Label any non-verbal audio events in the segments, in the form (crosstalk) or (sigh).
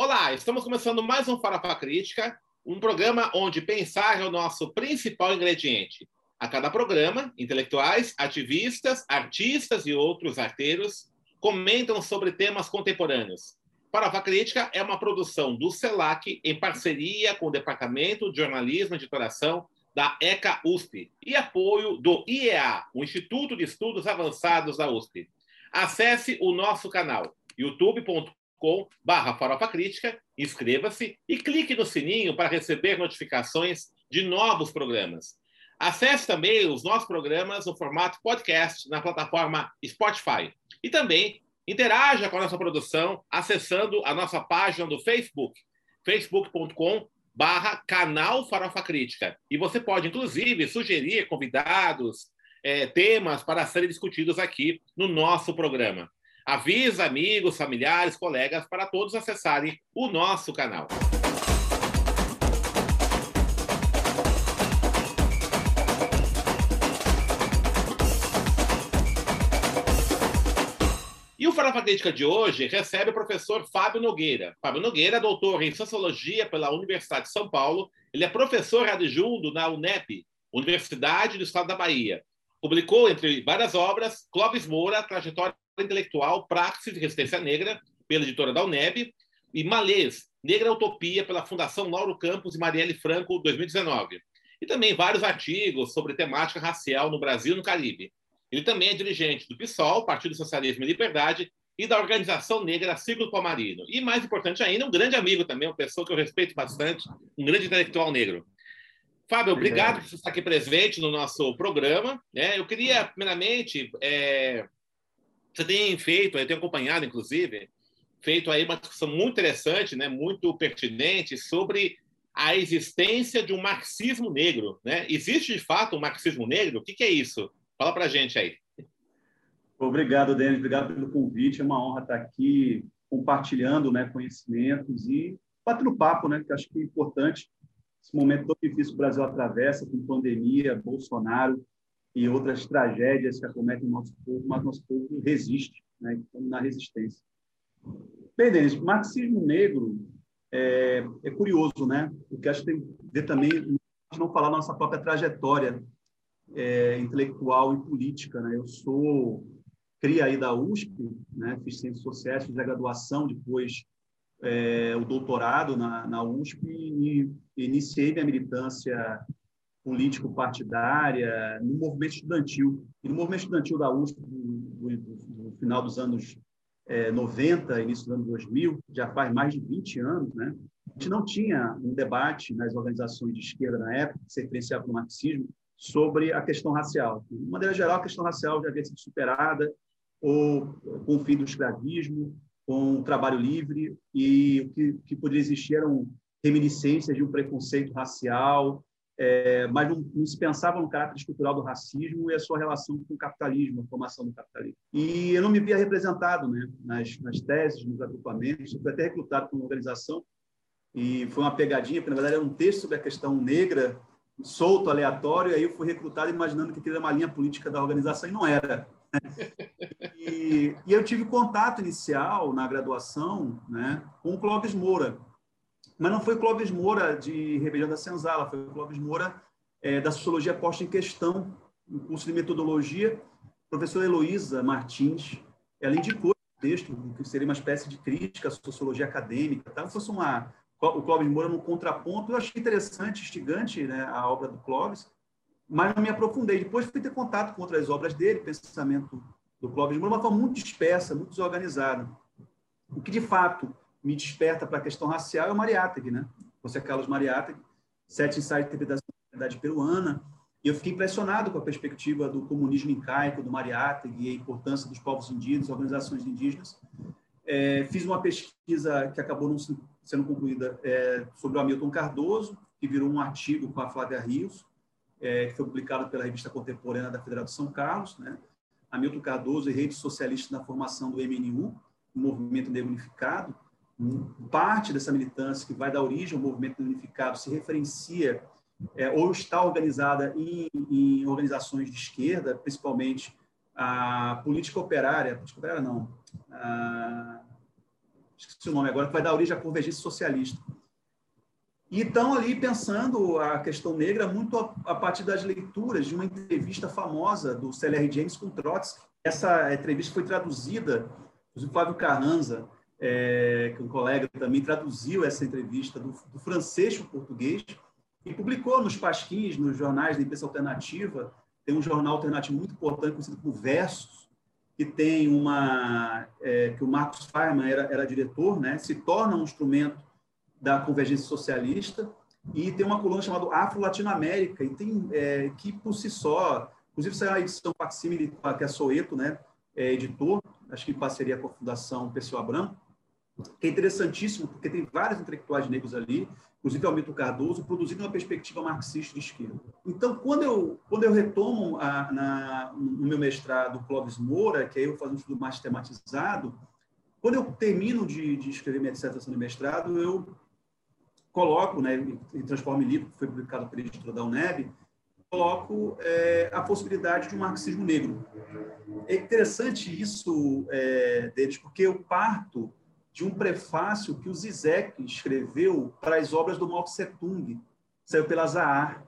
Olá, estamos começando mais um Farofa Crítica, um programa onde pensar é o nosso principal ingrediente. A cada programa, intelectuais, ativistas, artistas e outros arteiros comentam sobre temas contemporâneos. Farofa Crítica é uma produção do CELAC em parceria com o Departamento de Jornalismo e Editoração da ECA USP e apoio do IEA, o Instituto de Estudos Avançados da USP. Acesse o nosso canal youtube.com com barra Farofa Crítica, inscreva-se e clique no sininho para receber notificações de novos programas. Acesse também os nossos programas no formato podcast na plataforma Spotify. E também interaja com a nossa produção acessando a nossa página do Facebook, facebook.com barra canal Farofa Crítica. E você pode, inclusive, sugerir convidados, é, temas para serem discutidos aqui no nosso programa. Avisa amigos, familiares, colegas para todos acessarem o nosso canal. E o Farofa Crítica de hoje recebe o professor Fábio Nogueira. Fábio Nogueira, doutor em Sociologia pela Universidade de São Paulo. Ele é professor adjunto na UNEP, Universidade do Estado da Bahia. Publicou, entre várias obras, Clóvis Moura, Trajetória intelectual Praxis de Resistência Negra, pela editora da UNEB, e Malês, Negra Utopia, pela Fundação Lauro Campos e Marielle Franco, 2019. E também vários artigos sobre temática racial no Brasil e no Caribe. Ele também é dirigente do PSOL, Partido Socialismo e Liberdade, e da Organização Negra Círculo Palmarino. E, mais importante ainda, um grande amigo também, uma pessoa que eu respeito bastante, um grande intelectual negro. Fábio, obrigado por estar aqui presente no nosso programa. Né? Eu queria, primeiramente, é, você tem feito, eu tenho acompanhado, inclusive, feito aí uma discussão muito interessante, né, muito pertinente sobre a existência de um marxismo negro. Né? Existe, de fato, um marxismo negro? O que, que é isso? Fala para a gente aí. Obrigado, Denis. Obrigado pelo convite. É uma honra estar aqui compartilhando né, conhecimentos e batendo papo, né, que acho que é importante. Esse momento tão difícil que o Brasil atravessa, com pandemia, Bolsonaro, e outras tragédias que acometem o nosso povo, mas nosso povo resiste, né? estamos na resistência. Bem, Denis, marxismo negro é, é, curioso, né? Porque acho que tem que ver também, não falar nossa própria trajetória é, intelectual e política, né? Eu sou cria aí da USP, né? Fiz ciências sociais, fiz a graduação, depois é, o doutorado na, na USP e iniciei minha militância político-partidária, no movimento estudantil. E no movimento estudantil da USP, no, no final dos anos é, 90, início dos anos 2000, já faz mais de 20 anos, né? a gente não tinha um debate nas organizações de esquerda na época, que se referenciava para o marxismo, sobre a questão racial. De maneira geral, a questão racial já havia sido superada, ou com o fim do escravismo, com o trabalho livre, e o que, que poderia existir eram reminiscências de um preconceito racial, é, mas não, não, se pensava no caráter estrutural do racismo e a sua relação com o capitalismo, a formação do capitalismo. E eu não me via representado né, nas, nas teses, nos agrupamentos, fui até recrutado por uma organização e foi uma pegadinha, porque na verdade era um texto sobre a questão negra, solto, aleatório, e aí eu fui recrutado imaginando que aquilo era uma linha política da organização e não era. E, e eu tive contato inicial na graduação né, com o Clóvis Moura, mas não foi Clóvis Moura de Rebelião da Senzala, foi Clóvis Moura é, da Sociologia Posta em Questão, no curso de Metodologia. A professora Heloísa Martins, ela indicou o texto, que seria uma espécie de crítica à sociologia acadêmica. Tá? Se fosse uma, o Clóvis Moura no contraponto, eu achei interessante, instigante né, a obra do Clóvis, mas não me aprofundei. Depois fui ter contato com outras obras dele, pensamento do Clóvis Moura, de uma forma muito dispersa, muito desorganizada. O que, de fato, me desperta para a questão racial é o Mariátegui, né? Você é Carlos Mariátegui, Sete Ensaios da Sociedade Peruana, e eu fiquei impressionado com a perspectiva do comunismo incaico, do Mariátegui, a importância dos povos indígenas, organizações indígenas. É, fiz uma pesquisa que acabou não sendo concluída é, sobre o Hamilton Cardoso, que virou um artigo com a Flávia Rios, é, que foi publicado pela Revista Contemporânea da Federal de São Carlos, né? Hamilton Cardoso e rede socialista na formação do MNU, Movimento Negro Unificado, parte dessa militância que vai dar origem ao movimento unificado se referencia é, ou está organizada em, em, organizações de esquerda, principalmente a política operária, política operária não, a, esqueci o nome agora, que vai dar origem à convergência socialista. E estão ali pensando a questão negra muito a, a, partir das leituras de uma entrevista famosa do C.L.R. James com Trotsky. Essa entrevista foi traduzida, o Flávio Carranza, é, que um colega também traduziu essa entrevista do, do francês para o português e publicou nos pasquins, nos jornais da imprensa alternativa. Tem um jornal alternativo muito importante, conhecido como Versus, que tem uma é, que o Marcos Feynman era, era diretor, né? Se torna um instrumento da convergência socialista e tem uma coluna chamada Afro Latinoamérica e tem é, que por si só, inclusive saiu a edição Facsimile, que é Soeto, né? É editor, acho que em parceria com a Fundação Pessoa Abramo que é interessantíssimo, porque tem vários intelectuais negros ali, inclusive Almito Cardoso, produzindo uma perspectiva marxista de esquerda. Então, quando eu, quando eu retomo a, na, no meu mestrado Clóvis Moura, que aí eu faço um estudo mais tematizado, quando eu termino de, de escrever minha dissertação de mestrado, eu coloco, né, e transformo em livro, que foi publicado pela editora da UNEB, coloco é, a possibilidade de um marxismo negro. É interessante isso é, deles, porque eu parto de um prefácio que o Zizek escreveu para as obras do Mao Tse Tung, saiu pela Zahar.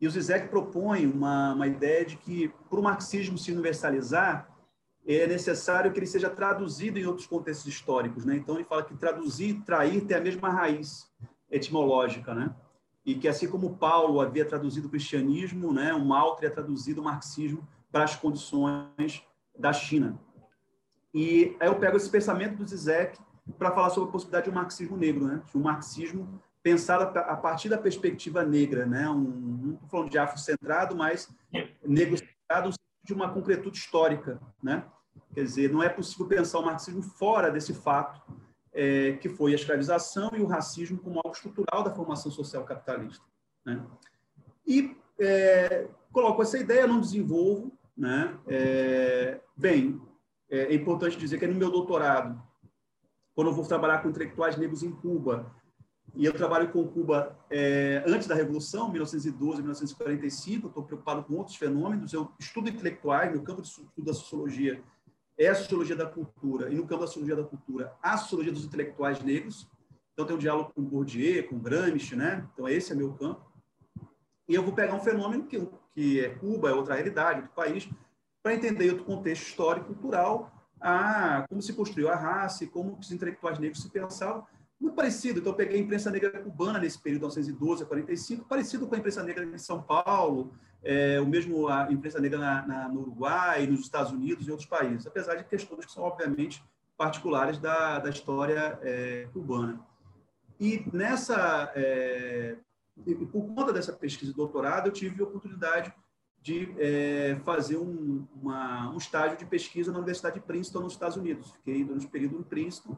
E o Zizek propõe uma, uma ideia de que, para o marxismo se universalizar, é necessário que ele seja traduzido em outros contextos históricos. Né? Então, ele fala que traduzir trair tem a mesma raiz etimológica. Né? E que, assim como Paulo havia traduzido o cristianismo, né, o Mao teria traduzido o marxismo para as condições da China. E aí eu pego esse pensamento do Zizek para falar sobre a possibilidade de um marxismo negro, né? de um marxismo pensado a partir da perspectiva negra, né? Um, não estou falando de afrocentrado, mas negro centrado de uma concretude histórica, né? Quer dizer, não é possível pensar o marxismo fora desse fato é, que foi a escravização e o racismo como algo estrutural da formação social capitalista, né? E é, coloco essa ideia, não desenvolvo, né? É, bem, é, é importante dizer que no meu doutorado quando eu vou trabalhar com intelectuais negros em Cuba. E eu trabalho com Cuba é, antes da Revolução, 1912, 1945. Estou preocupado com outros fenômenos. Eu estudo intelectuais, meu campo de estudo da sociologia é a sociologia da cultura. E no campo da sociologia da cultura, a sociologia dos intelectuais negros. Então, tem um diálogo com Bourdieu, com Gramsci, né? Então, esse é meu campo. E eu vou pegar um fenômeno que, que é Cuba, é outra realidade, outro país, para entender outro contexto histórico cultural a como se construiu a raça e como os intelectuais negros se pensavam. Muito parecido. Então, eu peguei a imprensa negra cubana nesse período, 1912 a 45, parecido com a imprensa negra em São Paulo, é, o mesmo a imprensa negra na, na, no Uruguai, nos Estados Unidos e outros países, apesar de questões que são, obviamente, particulares da, da história é, cubana. E nessa, é, por conta dessa pesquisa de doutorado, eu tive a oportunidade de é, fazer um, uma, um estágio de pesquisa na Universidade de Princeton, nos Estados Unidos. Fiquei durante um período em Princeton.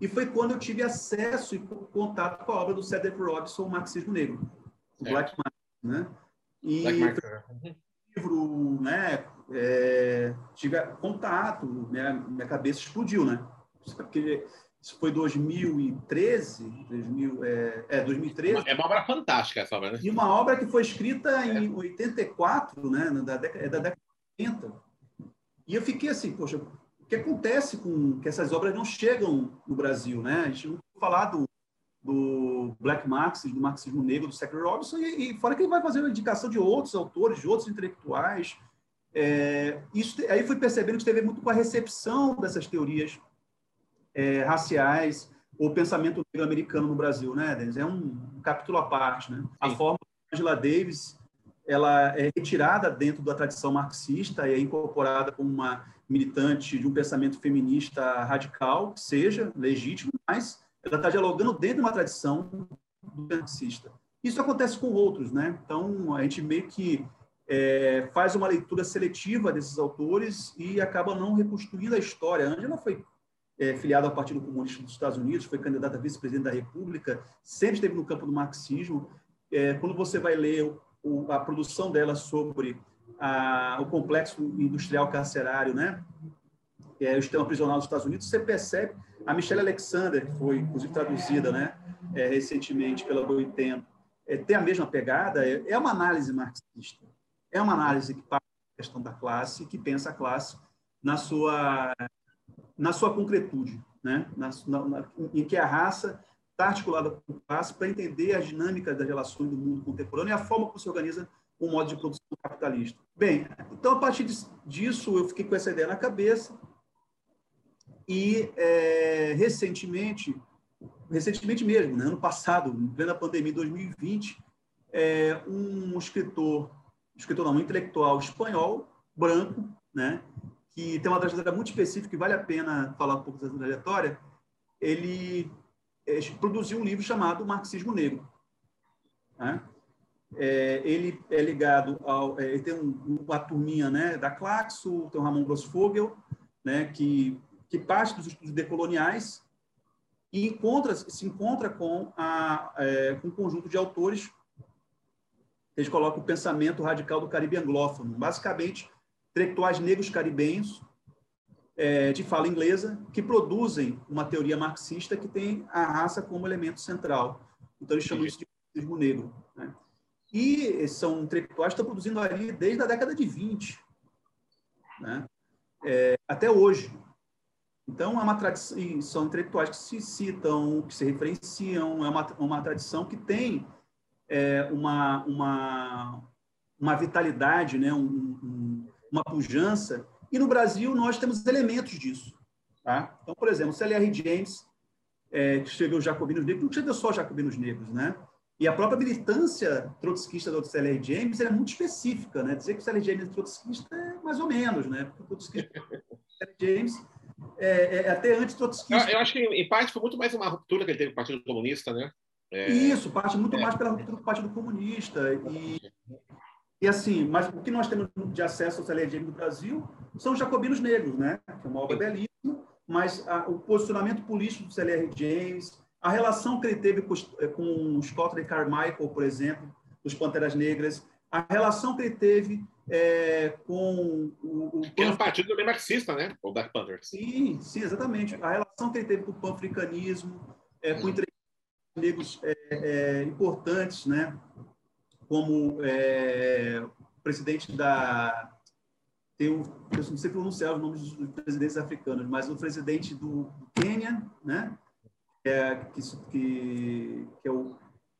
E foi quando eu tive acesso e contato com a obra do Cedric Robinson, O Marxismo Negro, o é. Black Market. Né? E Black Market. Uhum. livro, né, é, tive contato, minha, minha cabeça explodiu, né? Porque isso foi 2013, 2000, é, é 2013. É uma obra fantástica essa obra, né? E uma obra que foi escrita em é. 84, né, da década, é da década de 80. E eu fiquei assim, poxa, o que acontece com que essas obras não chegam no Brasil, né? A gente não falar do, do Black Marxism, do marxismo negro, do Zachary Robinson, e, e fora que ele vai fazer uma indicação de outros autores, de outros intelectuais. É, isso, aí fui percebendo que teve muito com a recepção dessas teorias é, raciais ou pensamento americano no Brasil, né, Denis? É um, capítulo à parte, né? A forma que Angela Davis ela é retirada dentro da tradição marxista e é incorporada como uma militante de um pensamento feminista radical, que seja legítimo, mas ela está dialogando dentro de uma tradição marxista. Isso acontece com outros, né? Então a gente meio que é, faz uma leitura seletiva desses autores e acaba não reconstruindo a história. A Angela foi é, filiado ao Partido Comunista dos Estados Unidos, foi candidata a vice-presidente da República, sempre esteve no campo do marxismo. É, quando você vai ler o, a produção dela sobre a, o complexo industrial carcerário, né, é, o sistema prisional dos Estados Unidos, você percebe a Michelle Alexander, que foi inclusive traduzida, né, é, recentemente pela Boitempo, é, tem a mesma pegada. É, é uma análise marxista, é uma análise que parte da questão da classe, que pensa a classe na sua na sua concretude, né? Na, na, em que a raça está articulada com classe para entender as dinâmicas das relações do mundo contemporâneo e a forma como se organiza o modo de produção capitalista. Bem, então, a partir disso, eu fiquei com essa ideia na cabeça e, é, recentemente, recentemente mesmo, né, ano passado, em plena pandemia de 2020, é, um escritor, escritor não, um intelectual espanhol, branco, né, que tem uma trajetória muito específica e vale a pena falar um pouco dessa trajetória, ele é, produziu um livro chamado Marxismo Negro. Né? É, ele é ligado ao. É, ele tem um, uma turminha né, da Claxo, tem o Ramon Grossfogel, né, que, que parte dos estudos decoloniais e encontra, se encontra com, a, é, com um conjunto de autores eles colocam o pensamento radical do Caribe anglófono, basicamente intelectuais negros caribenhos é, de fala inglesa que produzem uma teoria marxista que tem a raça como elemento central. Então eles chamam isso de marxismo negro. Né? E são intelectuais que estão produzindo ali desde a década de 20, né? É, até hoje. Então, é uma tradição, são intelectuais que se citam, que se referenciam, é uma, uma tradição que tem é, uma, uma, uma vitalidade, né? Um, um, uma pujança, e no Brasil nós temos elementos disso. Tá? Então, por exemplo, o C.L.R. James, é, que escreveu Jacobinos Negros, não escreveu só Jacobinos Negros, né? E a própria militância trotskista do C.L.R. James é muito específica, né? Dizer que o C.L.R. James é trotskista é mais ou menos, né? Porque o trotskista (laughs) C.L.R. James é, é, até antes trotskista. Eu, eu, acho que, em parte, foi muito mais uma ruptura que ele teve com o Partido Comunista, né? É... Isso, parte muito é. mais pela ruptura do Partido Comunista. E, e assim, mas o que nós temos de acesso ao. James no Brasil são os jacobinos negros, né? Que é uma obra belíssima, mas a, o posicionamento político do C.L.R. James, a relação que ele teve com, eh, com o Scott Carmichael, por exemplo, dos Panteras Negras, a relação que ele teve é, com o, o que é um partido também marxista, né? O Black Panthers. Sim, sim, exatamente. A relação que ele teve com o panafricanismo, é, com negros é, é, importantes, né? Como é, presidente da tem um, eu não sei pronunciar os nomes dos presidentes africanos, mas o presidente do, do Quênia, né? é, que, que, que, é o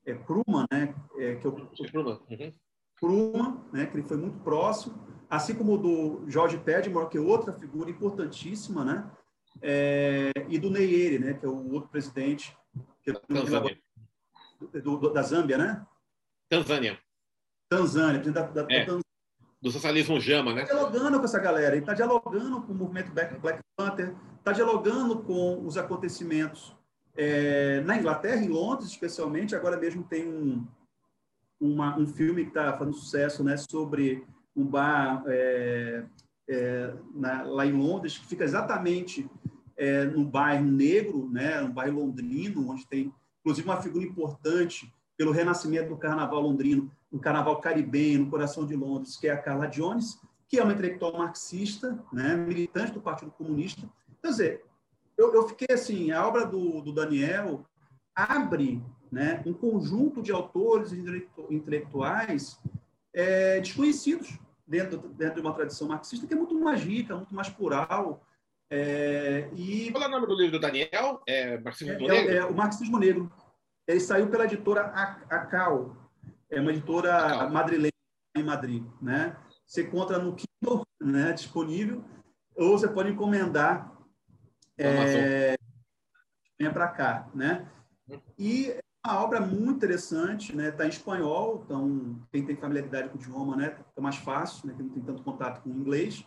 é Kruma, né? É, que é o, Kruma. Uhum. Kruma, né? Que ele foi muito próximo, assim como o do George Pedmore, que é outra figura importantíssima, né? É, e do Neyere, né? Que é o outro presidente que é do, do, do, da Zâmbia, né? Tanzânia. Tanzânia, da, da, é. da do socialismo Jama, né? Está dialogando com essa galera, ele está dialogando com o movimento Black, Black Panther, está dialogando com os acontecimentos é, na Inglaterra, em Londres, especialmente, agora mesmo tem um, uma, um filme que está fazendo sucesso né, sobre um bar é, é, na, lá em Londres, que fica exatamente é, no bairro negro, né, um bairro londrino, onde tem, inclusive, uma figura importante pelo renascimento do carnaval londrino, um carnaval caribenho, no coração de Londres, que é a Carla Jones, que é uma intelectual marxista, né, militante do Partido Comunista. Quer dizer, eu, eu fiquei assim, a obra do, do Daniel abre né, um conjunto de autores intelectuais é, desconhecidos dentro, dentro de uma tradição marxista que é muito mais rica, muito mais plural. É, e, Qual é o nome do livro do Daniel? É Marxismo é, Negro? É, é, o Marxismo Negro. Ele saiu pela editora ACAL, é uma editora Acau. madrilenha em Madrid. Né? Você encontra no Kindle né, disponível, ou você pode encomendar é, venha para cá, né? E é uma obra muito interessante, né? Está em espanhol, então quem tem familiaridade com o idioma, né? Fica mais fácil, né? Quem não tem tanto contato com o inglês,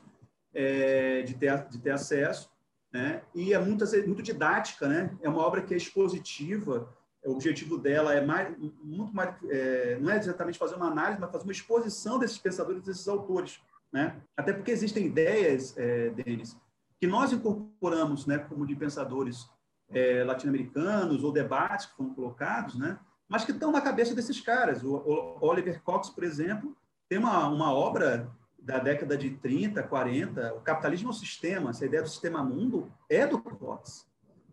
é, de ter de ter acesso, né? E é muito muito didática, né? É uma obra que é expositiva. O objetivo dela é mais muito mais é, não é exatamente fazer uma análise, mas fazer uma exposição desses pensadores, desses autores, né? Até porque existem ideias, é, deles que nós incorporamos, né, como de pensadores é, latino-americanos ou debates que foram colocados, né, mas que estão na cabeça desses caras. O, o Oliver Cox, por exemplo, tem uma, uma obra da década de 30, 40, o capitalismo é um sistema, essa ideia do sistema mundo é do Cox,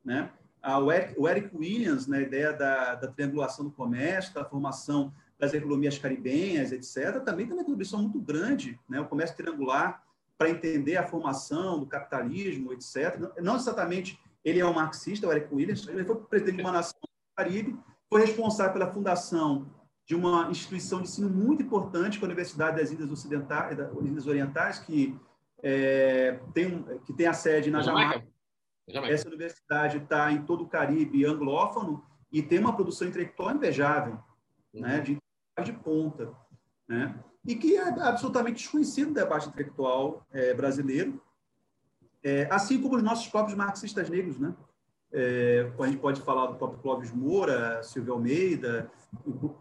né? O Eric, o Eric Williams, na né, ideia da, da triangulação do comércio, da formação das economias caribenhas, etc., também tem uma contribuição muito grande, né? O comércio triangular para entender a formação do capitalismo, etc. Não exatamente ele é um marxista, o Eric Williams, ele foi presidente de uma nação do Caribe, foi responsável pela fundação de uma instituição de ensino muito importante, com a Universidade das Ilhas Ocidentais, das Ilhas Orientais, que é, tem, que tem a sede na Jamaica. Jamaica. Essa universidade está em todo o Caribe anglófono e tem uma produção intelectual invejável, uhum. né, de, de ponta, né, e que é absolutamente desconhecido no debate intelectual é, brasileiro, é, assim como os nossos próprios marxistas negros, né? É, a gente pode falar do próprio Clóvis Moura, Silvio Almeida,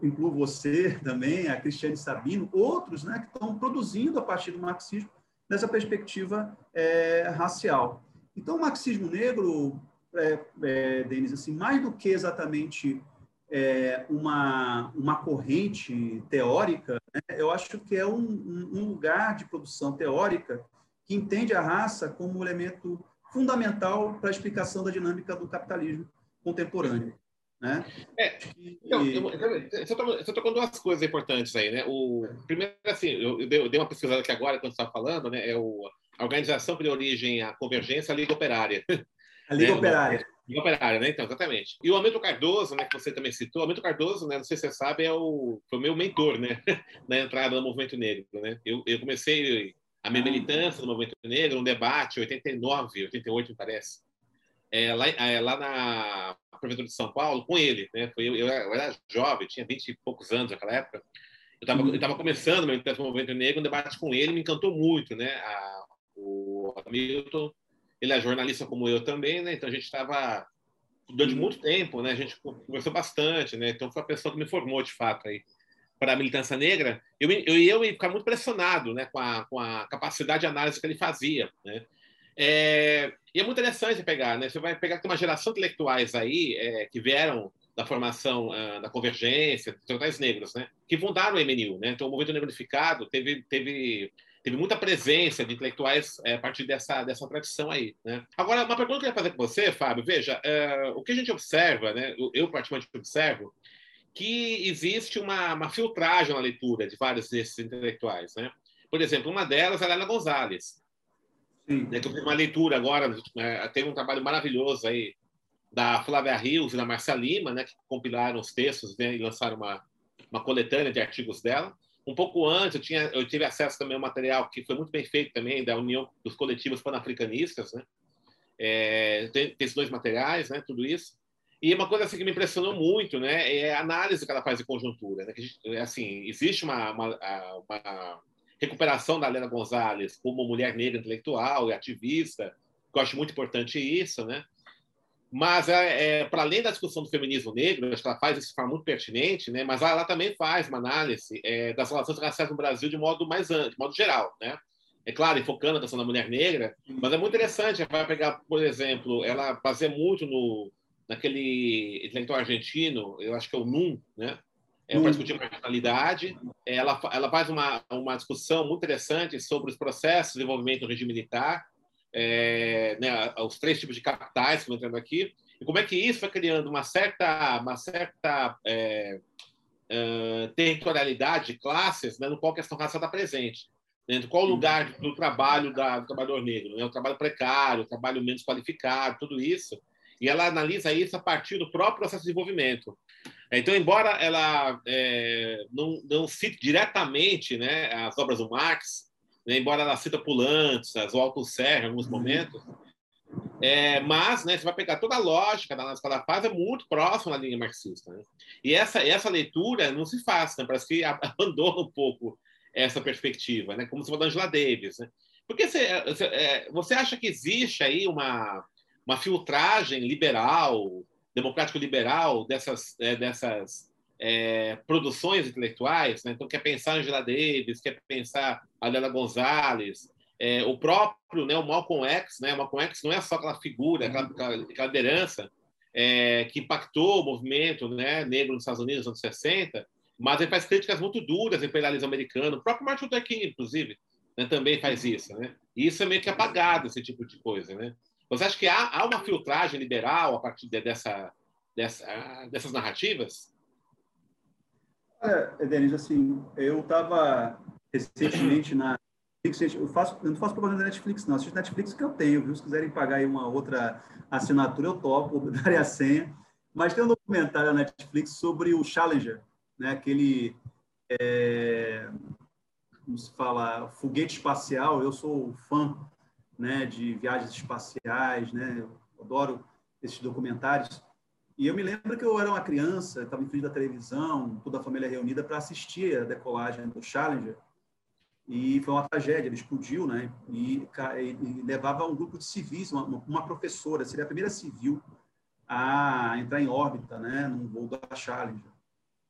incluo você também, a Cristiane Sabino, outros né, que estão produzindo a partir do marxismo nessa perspectiva é, racial. Então, o marxismo negro, é, é, Denis, assim, mais do que exatamente é, uma, uma corrente teórica, né, eu acho que é um, um lugar de produção teórica que entende a raça como um elemento fundamental para a explicação da dinâmica do capitalismo contemporâneo. Né? É, então, você tocou duas coisas importantes aí, né? O primeiro, assim, eu, eu dei uma pesquisada aqui agora quando você estava falando, né? É o, a organização que deu origem à convergência, a Liga Operária. (laughs) A Liga né? Operária. Liga Operária, né? Então, exatamente. E o Hamilton Cardoso, né? Que você também citou, o Hamilton Cardoso, né? Não sei se você sabe, é o foi o meu mentor, né? (laughs) Na entrada no movimento negro, né? Eu, eu comecei a minha militância no movimento negro, um debate, 89, 88, me parece, é, lá, é, lá na Prefeitura de São Paulo, com ele. Né? Foi, eu, eu, era, jovem, tinha 20 e poucos anos naquela época. Eu estava tava começando meu militância no movimento negro, um debate com ele, me encantou muito. Né? A, o Hamilton, ele é jornalista como eu também, né? então a gente estava durante muito tempo, né? A gente conversou bastante, né? Então foi a pessoa que me formou de fato aí para a militância negra, eu, eu, eu ia ficar muito pressionado né, com, a, com a capacidade de análise que ele fazia. Né? É, e é muito interessante pegar, né? Você vai pegar que tem uma geração de intelectuais aí é, que vieram da formação uh, da convergência, intelectuais negros, né? Que fundaram o MNU, né? Então o movimento negro unificado teve teve teve muita presença de intelectuais é, a partir dessa dessa tradição aí, né? Agora uma pergunta que eu ia fazer com você, Fábio, veja, uh, o que a gente observa, né? Eu particularmente observo que existe uma, uma filtragem na leitura de vários desses intelectuais. Né? Por exemplo, uma delas é a Helena Gonzalez, né, que eu fiz uma leitura agora, né, tem um trabalho maravilhoso aí da Flávia Rios e da Marcia Lima, né, que compilaram os textos né, e lançaram uma, uma coletânea de artigos dela. Um pouco antes, eu, tinha, eu tive acesso também ao material que foi muito bem feito também, da União dos Coletivos Panafricanistas. Né? É, tem, tem esses dois materiais, né, tudo isso. E uma coisa assim, que me impressionou muito né, é a análise que ela faz de conjuntura. Né? Que, assim, existe uma, uma, uma recuperação da Helena Gonzalez como mulher negra intelectual e ativista, que eu acho muito importante isso, né? Mas, é, é para além da discussão do feminismo negro, acho que ela faz isso de forma muito pertinente, né? mas ela, também faz uma análise é, das relações raciais no Brasil de modo mais de modo geral. Né? É claro, enfocando a questão da mulher negra, mas é muito interessante. Ela vai pegar, por exemplo, ela baseia muito no, naquele intelectual argentino, eu acho que é o NUM, né? É, para discutir marginalidade. Ela, ela faz uma, uma discussão muito interessante sobre os processos de desenvolvimento do regime militar, é, né, os três tipos de capitais que estão entrando aqui, e como é que isso vai criando uma certa, uma certa é, uh, territorialidade de classes né, no qual a questão racial está presente. Dentro qual o lugar do trabalho da, do trabalhador negro? Né? O trabalho precário, o trabalho menos qualificado, tudo isso e ela analisa isso a partir do próprio processo de desenvolvimento. Então, embora ela é, não, não cite diretamente né, as obras do Marx, né, embora ela cita Pulantes, as Althusser em alguns uhum. momentos, é, mas né, você vai pegar toda a lógica da análise que ela faz é muito próxima da linha marxista. Né? E essa, essa leitura não se faz, né? parece que (laughs) abandona um pouco essa perspectiva, né? como se fosse Angela Davis. Né? Porque você, você, é, você acha que existe aí uma, uma filtragem liberal, democrático-liberal dessas, é, dessas é, produções intelectuais. Né? Então, quer pensar Angela Davis, quer pensar Adela Gonzalez, é, o próprio né, o Malcolm X. Né? O Malcolm X não é só aquela figura, aquela, aquela liderança é, que impactou o movimento né, negro nos Estados Unidos nos anos 60, mas ele faz críticas muito duras ao imperialismo americano. O próprio Martin Luther King, inclusive, né, também faz isso. Né? E isso é meio que apagado, esse tipo de coisa. Né? Você acha que há, há uma filtragem liberal a partir de, dessa, dessa, dessas narrativas? É, Denis, assim, eu estava recentemente na Netflix, eu, faço, eu não faço propaganda da Netflix, não. Assisto Netflix que eu tenho, viu? Se quiserem pagar aí uma outra assinatura, eu topo, (laughs) darei a senha. Mas tem um documentário na Netflix sobre o Challenger, né? aquele, é, como se fala, foguete espacial. Eu sou fã né, de viagens espaciais, né? Eu adoro esses documentários. E eu me lembro que eu era uma criança, estava em frente da televisão, toda a família reunida para assistir a decolagem do Challenger. E foi uma tragédia, ele explodiu, né? E, e levava um grupo de civis, uma, uma, professora, seria a primeira civil a entrar em órbita, né? Num voo da Challenger.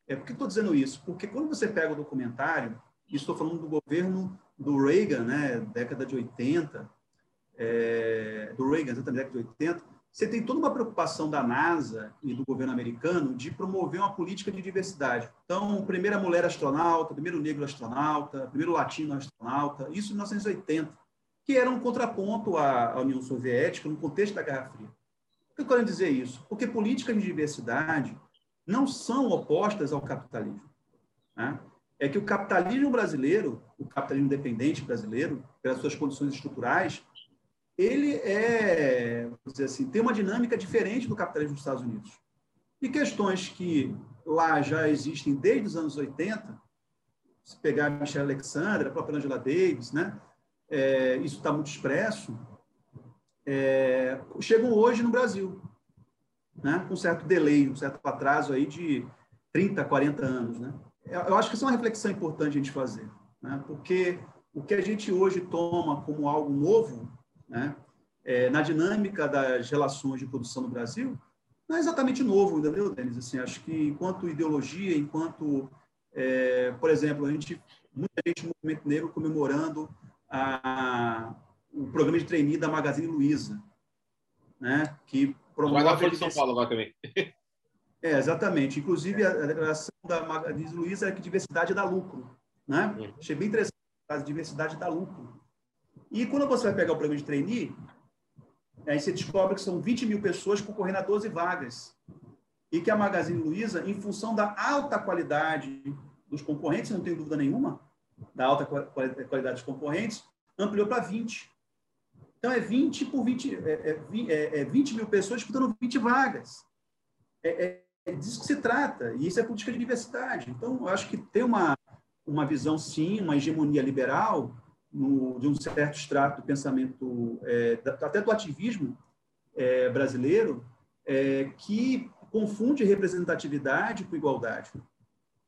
É, por que estou dizendo isso? Porque quando você pega o documentário, e estou falando do governo do Reagan, né? Década de 80, é, do Reagan, exatamente, década de 80, você tem toda uma preocupação da NASA e do governo americano de promover uma política de diversidade. Então, primeira mulher astronauta, primeiro negro astronauta, primeiro latino astronauta, isso em 1980, que era um contraponto à União Soviética no contexto da Guerra Fria. Por que eu quero dizer isso? Porque políticas de diversidade não são opostas ao capitalismo. Né? É que o capitalismo brasileiro, o capitalismo independente brasileiro, pelas suas condições estruturais, ele é, dizer assim, tem uma dinâmica diferente do capitalismo dos Estados Unidos. E questões que lá já existem desde os anos 80, se pegar Michelle Alexander, a própria Angela Davis, né? É, isso está muito expresso, é, chegam hoje no Brasil, né? com um certo delay, um certo atraso aí de 30, 40 anos. Né? Eu acho que isso é uma reflexão importante a gente fazer, né? porque o que a gente hoje toma como algo novo né? É, na dinâmica das relações de produção no Brasil, não é exatamente novo, entendeu, Denis? Assim, acho que enquanto ideologia, enquanto, é, por exemplo, a gente, muita gente no movimento negro comemorando a, o programa de trainee da Magazine Luiza, né? Que promove Vai dar de São Paulo agora também. (laughs) É, exatamente. Inclusive, a, declaração da Magazine Luiza é que diversidade dá lucro, né? Uhum. Achei bem interessante a diversidade dá lucro. E quando você vai pegar o programa de trainee, aí você descobre que são 20 mil pessoas concorrendo a 12 vagas. E que a Magazine Luiza, em função da alta qualidade dos concorrentes, não tenho dúvida nenhuma, da alta qualidade dos concorrentes, ampliou para 20. Então, é 20 por 20, é, é, é 20 é mil pessoas disputando 20 vagas. É, é, é disso que se trata, e isso é política de diversidade. Então, eu acho que tem uma, uma visão, sim, uma hegemonia liberal, no, de um certo extrato do pensamento, é, até do ativismo é, brasileiro, é, que confunde representatividade com igualdade.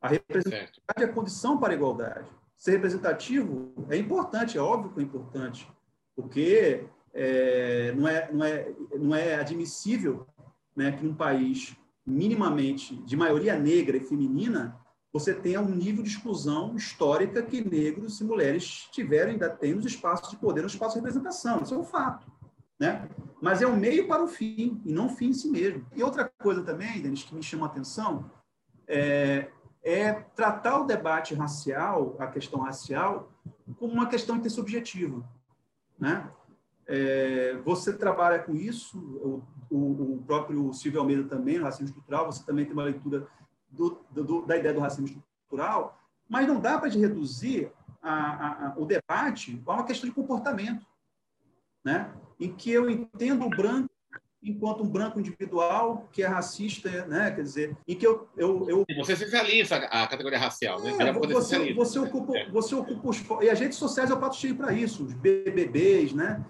A representatividade é a condição para a igualdade. Ser representativo é importante, é óbvio que é importante, porque é, não, é, não, é, não é admissível né, que um país minimamente de maioria negra e feminina você tenha um nível de exclusão histórica que negros e mulheres tiveram ainda têm nos espaços de poder, nos espaços de representação. Isso é um fato. Né? Mas é um meio para o fim, e não o fim em si mesmo. E outra coisa também, Denis, que me chama a atenção, é, é tratar o debate racial, a questão racial, como uma questão intersubjetiva. Né? É, você trabalha com isso, o, o, o próprio Silvio Almeida também, racismo estrutural, você também tem uma leitura do, do, da ideia do racismo estrutural, mas não dá para reduzir a, a, a, o debate a uma questão de comportamento, né? em que eu entendo o branco enquanto um branco individual que é racista, né? Quer dizer, em que eu eu, eu... você socializa a categoria racial, né? É, você, você ocupa é. você ocupa os e as redes sociais é o prato cheio para isso, os BBBs, né?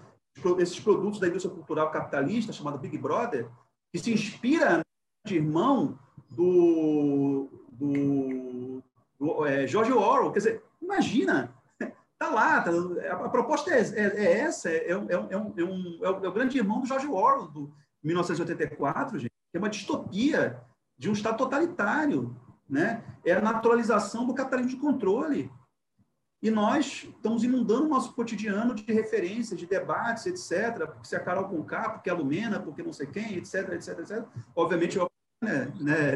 Esses produtos da indústria cultural capitalista chamado Big Brother, que se inspira irmão do, do, do é, George Orwell. Quer dizer, imagina, (laughs) tá lá, tá, a, proposta é, é, é essa, é, é, um, é, um, é, é, o, grande irmão do George Orwell, do 1984, gente, é uma distopia de um Estado totalitário, né? É a naturalização do capitalismo de controle. E nós estamos inundando o nosso cotidiano de referências, de debates, etc. Porque se a Carol Conká, porque a Lumena, porque não sei quem, etc, etc, etc. Obviamente, eu né,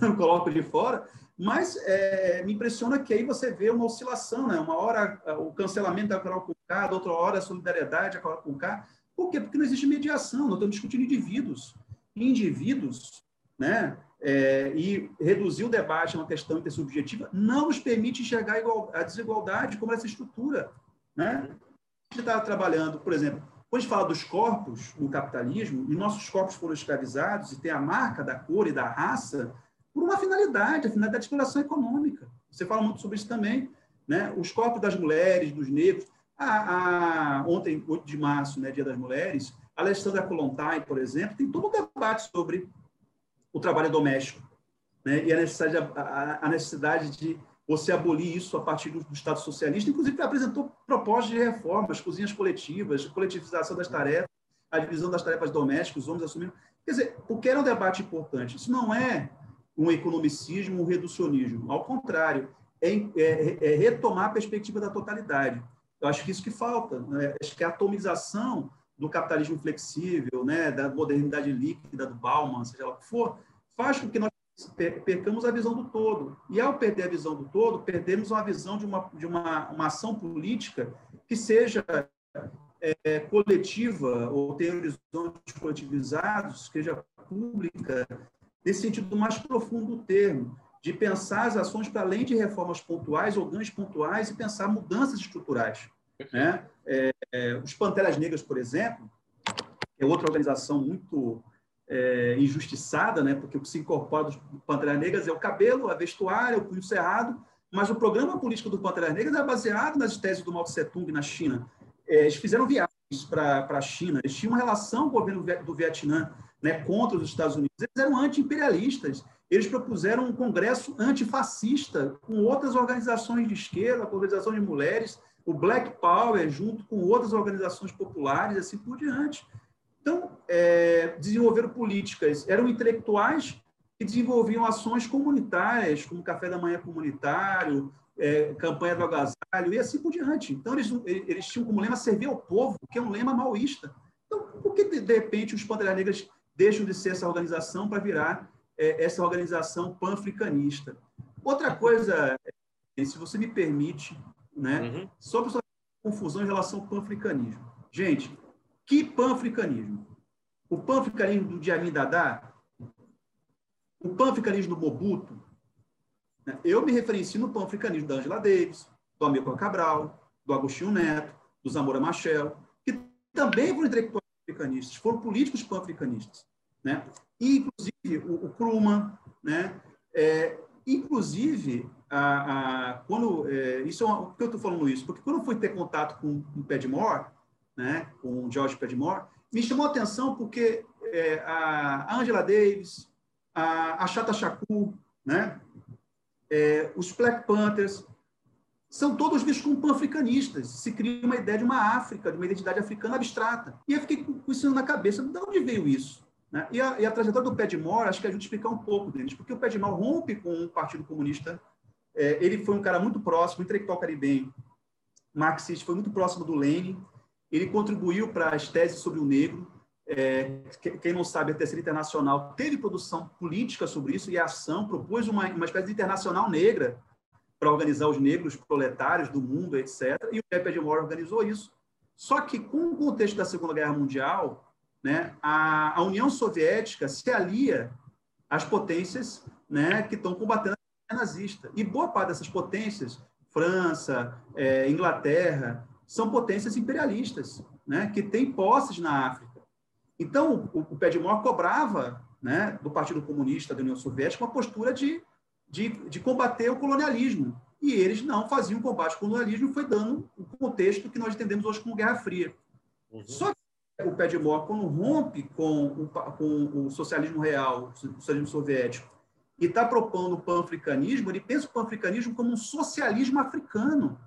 não coloco de fora, mas é, me impressiona que aí você vê uma oscilação, né? Uma hora o cancelamento da Carol Conká, outra hora a solidariedade da Carol Conká. Por quê? Porque não existe mediação, nós estamos discutindo indivíduos. Indivíduos, né? É, e reduzir o debate a uma questão intersubjetiva não nos permite enxergar a desigualdade como essa estrutura Né? A gente está trabalhando, por exemplo, quando a gente fala dos corpos no capitalismo, e nossos corpos foram escravizados e tem a marca da cor e da raça por uma finalidade, a finalidade de exploração econômica. Você fala muito sobre isso também. Né? Os corpos das mulheres, dos negros. A, a, ontem, 8 de março, né, Dia das Mulheres, a Alessandra Kolontai, por exemplo, tem todo um debate sobre o trabalho doméstico né? e a necessidade, a, a necessidade de você abolir isso a partir do, do Estado socialista. Inclusive, apresentou propostas de reformas, cozinhas coletivas, coletivização das tarefas, a divisão das tarefas domésticas, os homens assumindo. Quer dizer, porque era um debate importante. Isso não é um economicismo, um reducionismo. Ao contrário, é, é, é, retomar a perspectiva da totalidade. Eu acho que isso que falta. Né? Acho que a atomização do capitalismo flexível, né, da modernidade líquida do Bauman, seja lá o que for, faz com que nós percamos a visão do todo. E ao perder a visão do todo, perdemos uma visão de uma, de uma, uma ação política que seja é, coletiva ou tenha horizontes coletivizados, seja pública, nesse sentido mais profundo do termo, de pensar as ações para além de reformas pontuais ou ganhos pontuais e pensar mudanças estruturais. Né? É, é, os Panteras Negras, por exemplo, é outra organização muito é, injustiçada, né? porque o que se incorpora do Panteras Negras é o cabelo, a vestuário, o punho cerrado, mas o programa político do Panteras Negras é baseado nas teses do Mao Tse-tung na China. É, eles fizeram viagens para a China, eles tinham uma relação com o governo do Vietnã né, contra os Estados Unidos, eles eram anti-imperialistas, eles propuseram um congresso antifascista com outras organizações de esquerda, com organizações de mulheres, o Black Power, junto com outras organizações populares, assim por diante. Então, é, desenvolveram políticas, eram intelectuais que desenvolviam ações comunitárias, como café da manhã comunitário, é, campanha do agasalho e assim por diante. Então, eles, eles tinham como lema servir ao povo, que é um lema maoísta. Então, por que, de, de repente, os Panteras Negras deixam de ser essa organização para virar é, essa organização pan-africanista? Outra coisa, é, se você me permite, né, uhum. sobre essa confusão em relação ao pan-africanismo. Gente, que pan-africanismo? O pan-africanismo do Diamin Dada? O pan-africanismo do Mobutu? Né? Eu me referencio no pan-africanismo da Angela Davis, do Amilcar Cabral, do Agostinho Neto, do Zamora Machel, que também foram intelectuais pan-africanistas, foram políticos pan-africanistas. Né? E, inclusive, o, o né? É, inclusive, a, a, quando, é, isso é uma, por que eu estou falando isso? Porque quando eu fui ter contato com, com o Padmore, né, com o George Padmore, me chamou a atenção porque é, a Angela Davis, a, a Chata Shakur, né, é, os Black Panthers, são todos vistos como pan-africanistas. Se cria uma ideia de uma África, de uma identidade africana abstrata. E eu fiquei com isso na cabeça, de onde veio isso? Né? E, a, e, a, trajetória do Padmore, acho que a explicar um pouco deles, porque o Padmore rompe com o Partido Comunista, é, ele foi um cara muito próximo, intelectual caribenho, marxista, foi muito próximo do Lenin, ele contribuiu para as teses sobre o negro. É, quem não sabe, a Terceira Internacional teve produção política sobre isso e a ação propôs uma, uma espécie de internacional negra para organizar os negros proletários do mundo, etc. E o Jeff Edmore organizou isso. Só que, com o contexto da Segunda Guerra Mundial, né, a, a União Soviética se alia às potências né, que estão combatendo a nazista. E boa parte dessas potências, França, é, Inglaterra, são potências imperialistas, né, que têm posses na África. Então, o, o Pedmore cobrava né, do Partido Comunista da União Soviética uma postura de, de, de combater o colonialismo. E eles não faziam combate ao colonialismo, foi dando o contexto que nós entendemos hoje como Guerra Fria. Uhum. Só que o Pedmore, quando rompe com o, com o socialismo real, o socialismo soviético, e está propondo o pan-africanismo, ele pensa o pan-africanismo como um socialismo africano.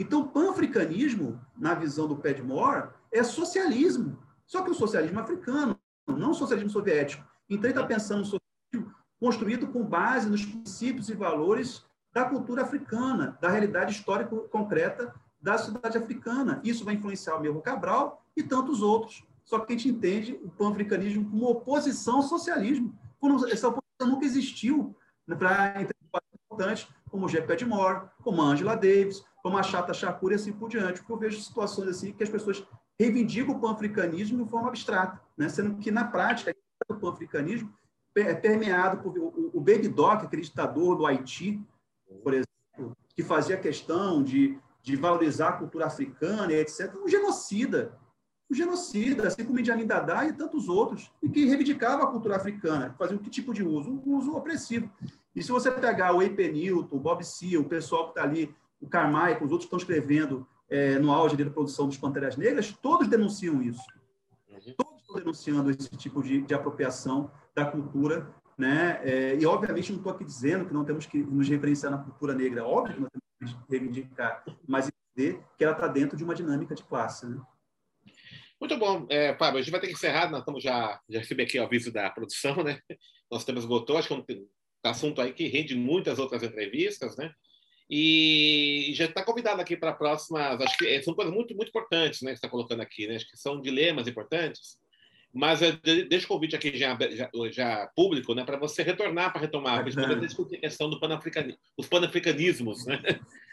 Então, pan-africanismo, na visão do Padmore, é socialismo. Só que o socialismo africano, não o socialismo soviético. Então, ele está pensando no socialismo construído com base nos princípios e valores da cultura africana, da realidade histórica concreta da sociedade africana. Isso vai influenciar o Melro Cabral e tantos outros. Só que a gente entende o pan-africanismo como oposição ao socialismo. Essa oposição nunca existiu para intelectuais importantes como o Jeff Padmore, como a Angela Davis, como a Chata Shakur e assim por diante, porque eu vejo situações assim que as pessoas reivindicam o pan-africanismo de forma abstrata, né? sendo que, na prática, o pan-africanismo é permeado por o, o Baby Doc, aquele ditador do Haiti, por exemplo, que fazia questão de, de valorizar a cultura africana, etc., um genocida. Um genocida, assim como Idi Amin Dada e tantos outros, e que reivindicava a cultura africana, fazia que tipo de uso? Um uso opressivo. E se você pegar o E.P. Newton, o Bob Seale, o pessoal que está ali, o Carmichael, os outros que estão escrevendo é, no auge da produção dos Panteras Negras, todos denunciam isso. Uhum. Todos estão denunciando esse tipo de, de apropriação da cultura né? É, e, obviamente, não estou aqui dizendo que não temos que nos referenciar na cultura negra, óbvio que nós temos que reivindicar, mas entender que ela está dentro de uma dinâmica de classe. Né? Muito bom, é, Fábio. A gente vai ter que encerrar, nós estamos já, já recebi aqui o aviso da produção, né? Nós temos esgotou, acho que é um assunto aí que rende muitas outras entrevistas, né? E já está convidado aqui para próximas. Acho que são coisas muito, muito importantes, né? Que está colocando aqui, né? Acho que são dilemas importantes mas eu deixo o convite aqui já, já, já público, né, para você retornar para retomar, poder discutir a questão do panafricanismo, os panafricanismos, né,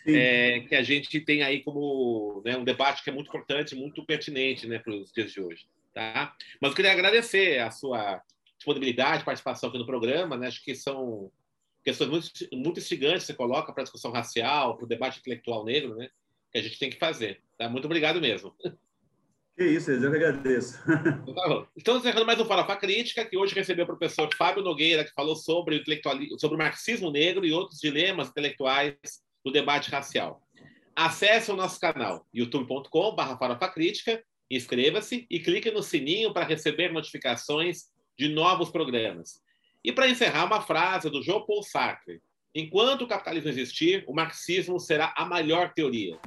é, que a gente tem aí como né, um debate que é muito importante, muito pertinente, né, para os dias de hoje, tá? Mas eu queria agradecer a sua disponibilidade, participação aqui no programa, né? Acho que são questões muito, muito instigantes você coloca para a discussão racial, para o debate intelectual negro, né? Que a gente tem que fazer. Tá? Muito obrigado mesmo. Que isso, eu que agradeço. Então, tá Estamos encerrando mais um Farofa Crítica, que hoje recebeu o professor Fábio Nogueira, que falou sobre o, sobre o marxismo negro e outros dilemas intelectuais do debate racial. Acesse o nosso canal youtube.com.br farofacrítica, inscreva-se e clique no sininho para receber notificações de novos programas. E para encerrar, uma frase do Jean Paul Sartre. Enquanto o capitalismo existir, o marxismo será a maior teoria.